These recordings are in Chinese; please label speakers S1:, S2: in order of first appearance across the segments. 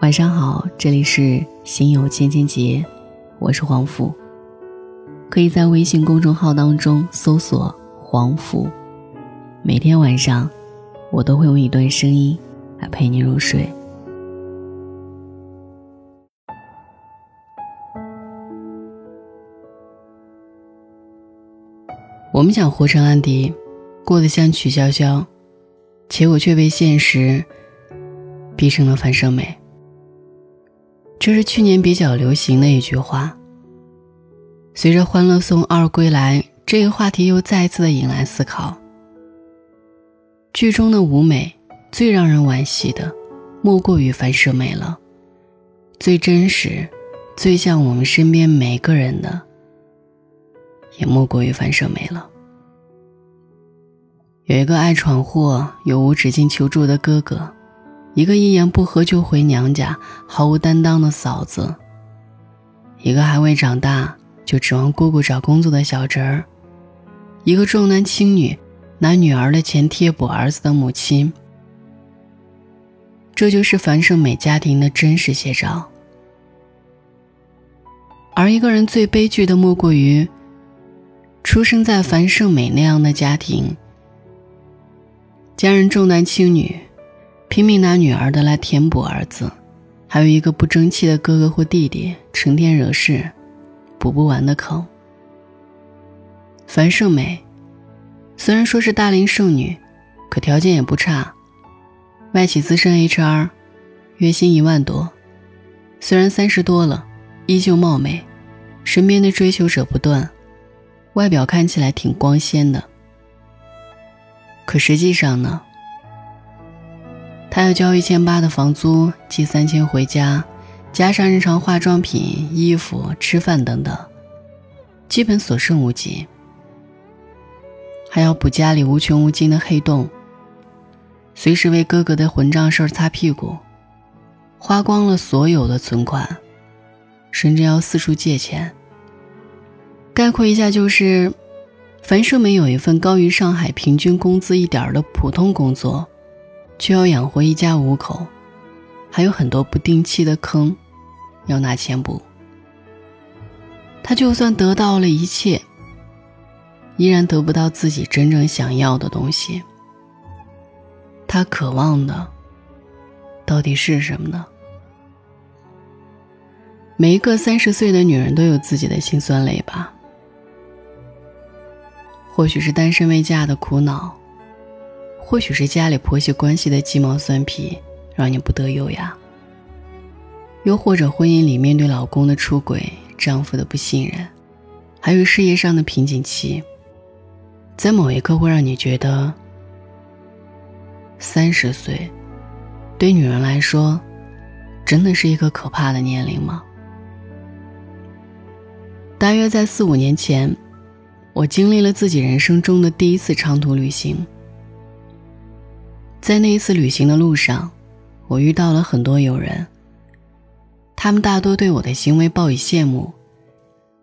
S1: 晚上好，这里是心有千千结，我是黄甫。可以在微信公众号当中搜索“黄甫”，每天晚上我都会用一段声音来陪你入睡。我们想活成安迪，过得像曲筱绡，结果却被现实逼成了樊胜美。这是去年比较流行的一句话。随着《欢乐颂二》归来，这个话题又再次的引来思考。剧中的舞美最让人惋惜的，莫过于樊胜美了。最真实、最像我们身边每个人的，也莫过于樊胜美了。有一个爱闯祸、有无止境求助的哥哥。一个一言不合就回娘家、毫无担当的嫂子，一个还未长大就指望姑姑找工作的小侄儿，一个重男轻女、拿女儿的钱贴补儿子的母亲，这就是樊胜美家庭的真实写照。而一个人最悲剧的，莫过于出生在樊胜美那样的家庭，家人重男轻女。拼命拿女儿的来填补儿子，还有一个不争气的哥哥或弟弟，成天惹事，补不完的坑。樊胜美虽然说是大龄剩女，可条件也不差，外企资深 HR，月薪一万多。虽然三十多了，依旧貌美，身边的追求者不断，外表看起来挺光鲜的。可实际上呢？他要交一千八的房租，寄三千回家，加上日常化妆品、衣服、吃饭等等，基本所剩无几。还要补家里无穷无尽的黑洞，随时为哥哥的混账事儿擦屁股，花光了所有的存款，甚至要四处借钱。概括一下就是，樊胜美有一份高于上海平均工资一点的普通工作。却要养活一家五口，还有很多不定期的坑，要拿钱补。他就算得到了一切，依然得不到自己真正想要的东西。他渴望的到底是什么呢？每一个三十岁的女人都有自己的辛酸泪吧，或许是单身未嫁的苦恼。或许是家里婆媳关系的鸡毛蒜皮让你不得优雅，又或者婚姻里面对老公的出轨、丈夫的不信任，还有事业上的瓶颈期，在某一刻会让你觉得，三十岁对女人来说，真的是一个可怕的年龄吗？大约在四五年前，我经历了自己人生中的第一次长途旅行。在那一次旅行的路上，我遇到了很多友人。他们大多对我的行为报以羡慕，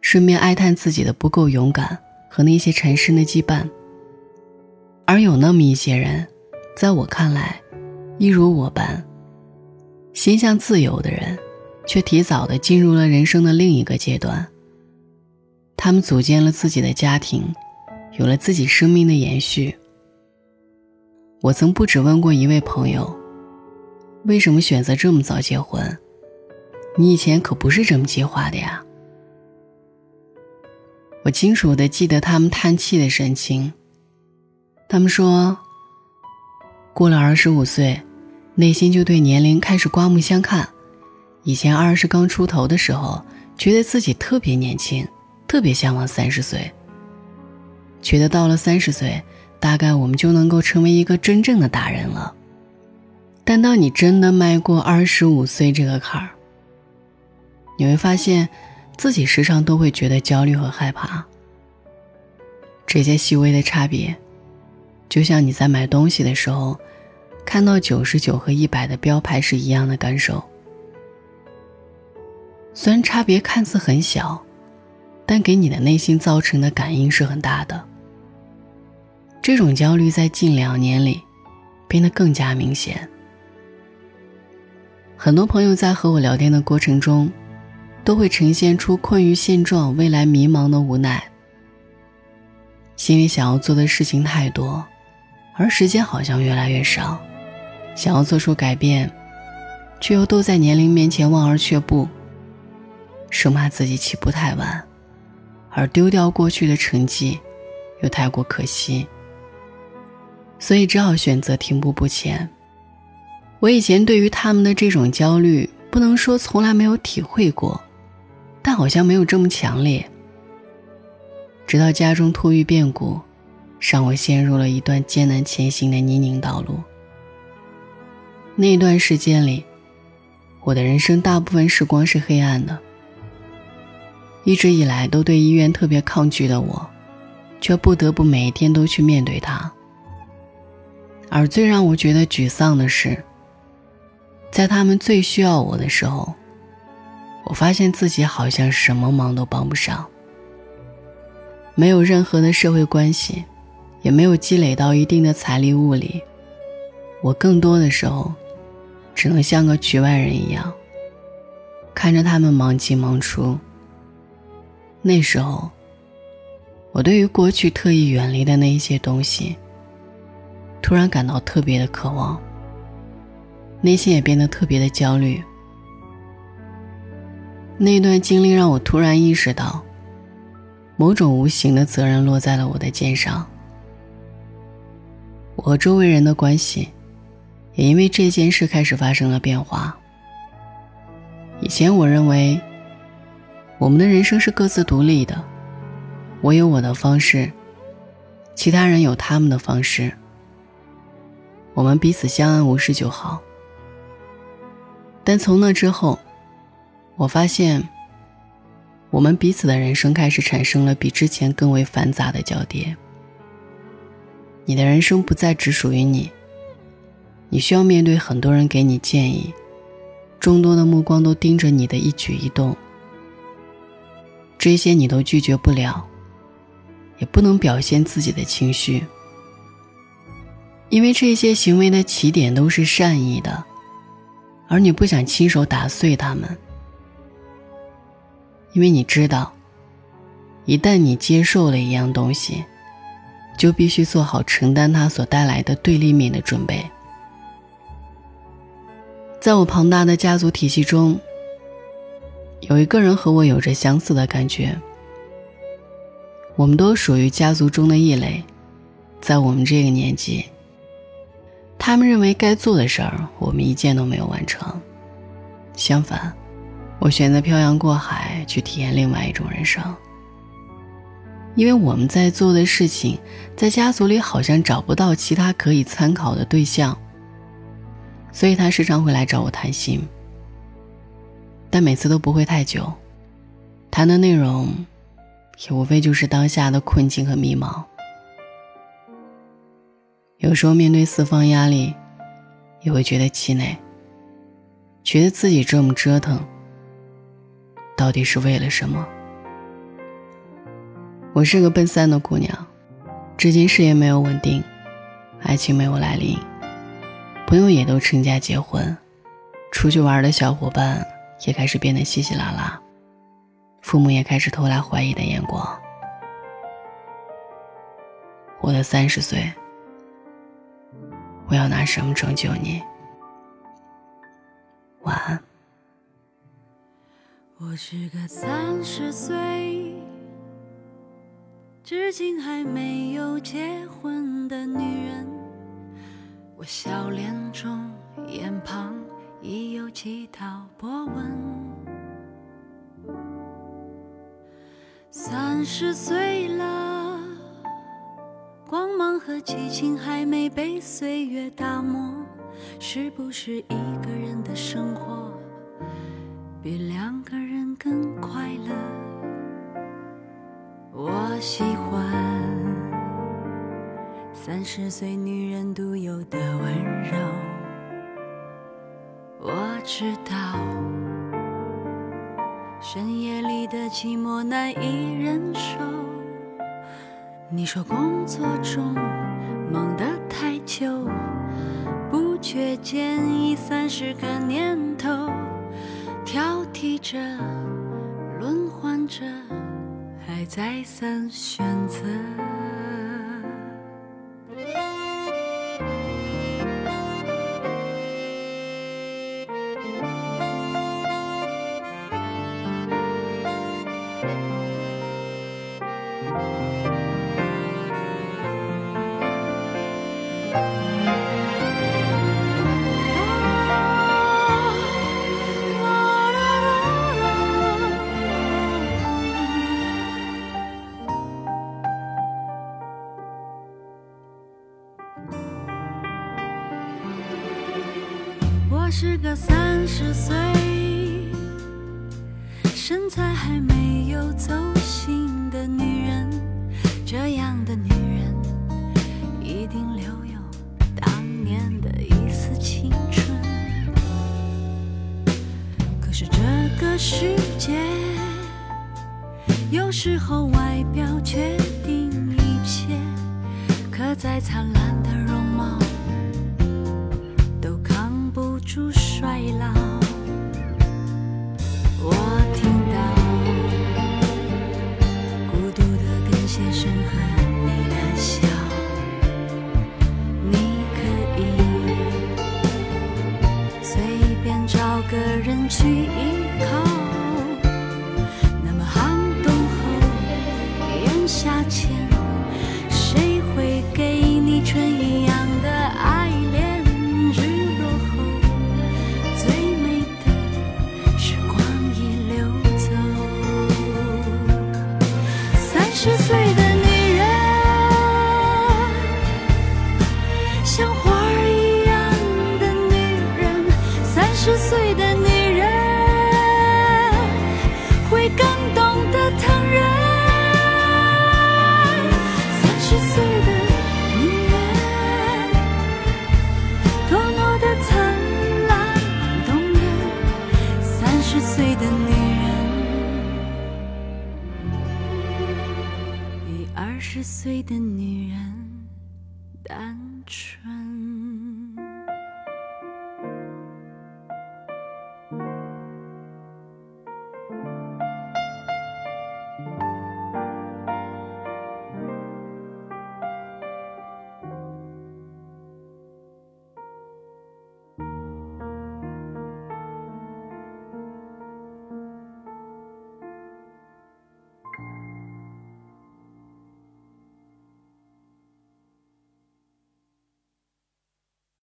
S1: 顺便哀叹自己的不够勇敢和那些缠身的羁绊。而有那么一些人，在我看来，一如我般，心向自由的人，却提早的进入了人生的另一个阶段。他们组建了自己的家庭，有了自己生命的延续。我曾不止问过一位朋友：“为什么选择这么早结婚？你以前可不是这么计划的呀。”我清楚的记得他们叹气的神情。他们说：“过了二十五岁，内心就对年龄开始刮目相看。以前二十刚出头的时候，觉得自己特别年轻，特别向往三十岁。觉得到了三十岁。”大概我们就能够成为一个真正的大人了，但当你真的迈过二十五岁这个坎儿，你会发现，自己时常都会觉得焦虑和害怕。这些细微的差别，就像你在买东西的时候，看到九十九和一百的标牌是一样的感受。虽然差别看似很小，但给你的内心造成的感应是很大的。这种焦虑在近两年里变得更加明显。很多朋友在和我聊天的过程中，都会呈现出困于现状、未来迷茫的无奈。心里想要做的事情太多，而时间好像越来越少，想要做出改变，却又都在年龄面前望而却步，生怕自己起步太晚，而丢掉过去的成绩，又太过可惜，所以只好选择停步不前。我以前对于他们的这种焦虑，不能说从来没有体会过，但好像没有这么强烈。直到家中突遇变故，让我陷入了一段艰难前行的泥泞道路。那段时间里，我的人生大部分时光是黑暗的。一直以来都对医院特别抗拒的我，却不得不每一天都去面对它。而最让我觉得沮丧的是。在他们最需要我的时候，我发现自己好像什么忙都帮不上。没有任何的社会关系，也没有积累到一定的财力物力，我更多的时候，只能像个局外人一样，看着他们忙进忙出。那时候，我对于过去特意远离的那一些东西，突然感到特别的渴望。内心也变得特别的焦虑。那段经历让我突然意识到，某种无形的责任落在了我的肩上。我和周围人的关系，也因为这件事开始发生了变化。以前我认为，我们的人生是各自独立的，我有我的方式，其他人有他们的方式，我们彼此相安无事就好。但从那之后，我发现，我们彼此的人生开始产生了比之前更为繁杂的交叠。你的人生不再只属于你，你需要面对很多人给你建议，众多的目光都盯着你的一举一动，这些你都拒绝不了，也不能表现自己的情绪，因为这些行为的起点都是善意的。而你不想亲手打碎它们，因为你知道，一旦你接受了一样东西，就必须做好承担它所带来的对立面的准备。在我庞大的家族体系中，有一个人和我有着相似的感觉。我们都属于家族中的异类，在我们这个年纪。他们认为该做的事儿，我们一件都没有完成。相反，我选择漂洋过海去体验另外一种人生。因为我们在做的事情，在家族里好像找不到其他可以参考的对象，所以他时常会来找我谈心。但每次都不会太久，谈的内容也无非就是当下的困境和迷茫。有时候面对四方压力，也会觉得气馁，觉得自己这么折腾，到底是为了什么？我是个奔三的姑娘，至今事业没有稳定，爱情没有来临，朋友也都成家结婚，出去玩的小伙伴也开始变得稀稀拉拉，父母也开始投来怀疑的眼光。我的三十岁。我要拿什么拯救你？晚安。
S2: 我是个三十岁，至今还没有结婚的女人。我笑脸中、眼旁已有几道波纹。三十岁了。和激情还没被岁月打磨，是不是一个人的生活比两个人更快乐？我喜欢三十岁女人独有的温柔，我知道深夜里的寂寞难以忍受。你说工作中忙得太久，不觉间已三十个年头，挑剔着，轮换着，还再三选择。我是个三十岁，身材还没有走形的女人。这样的女人，一定留有当年的一丝青春。可是这个世界，有时候外表决定一切。可再灿烂的容貌。出衰老，我对的女人单纯。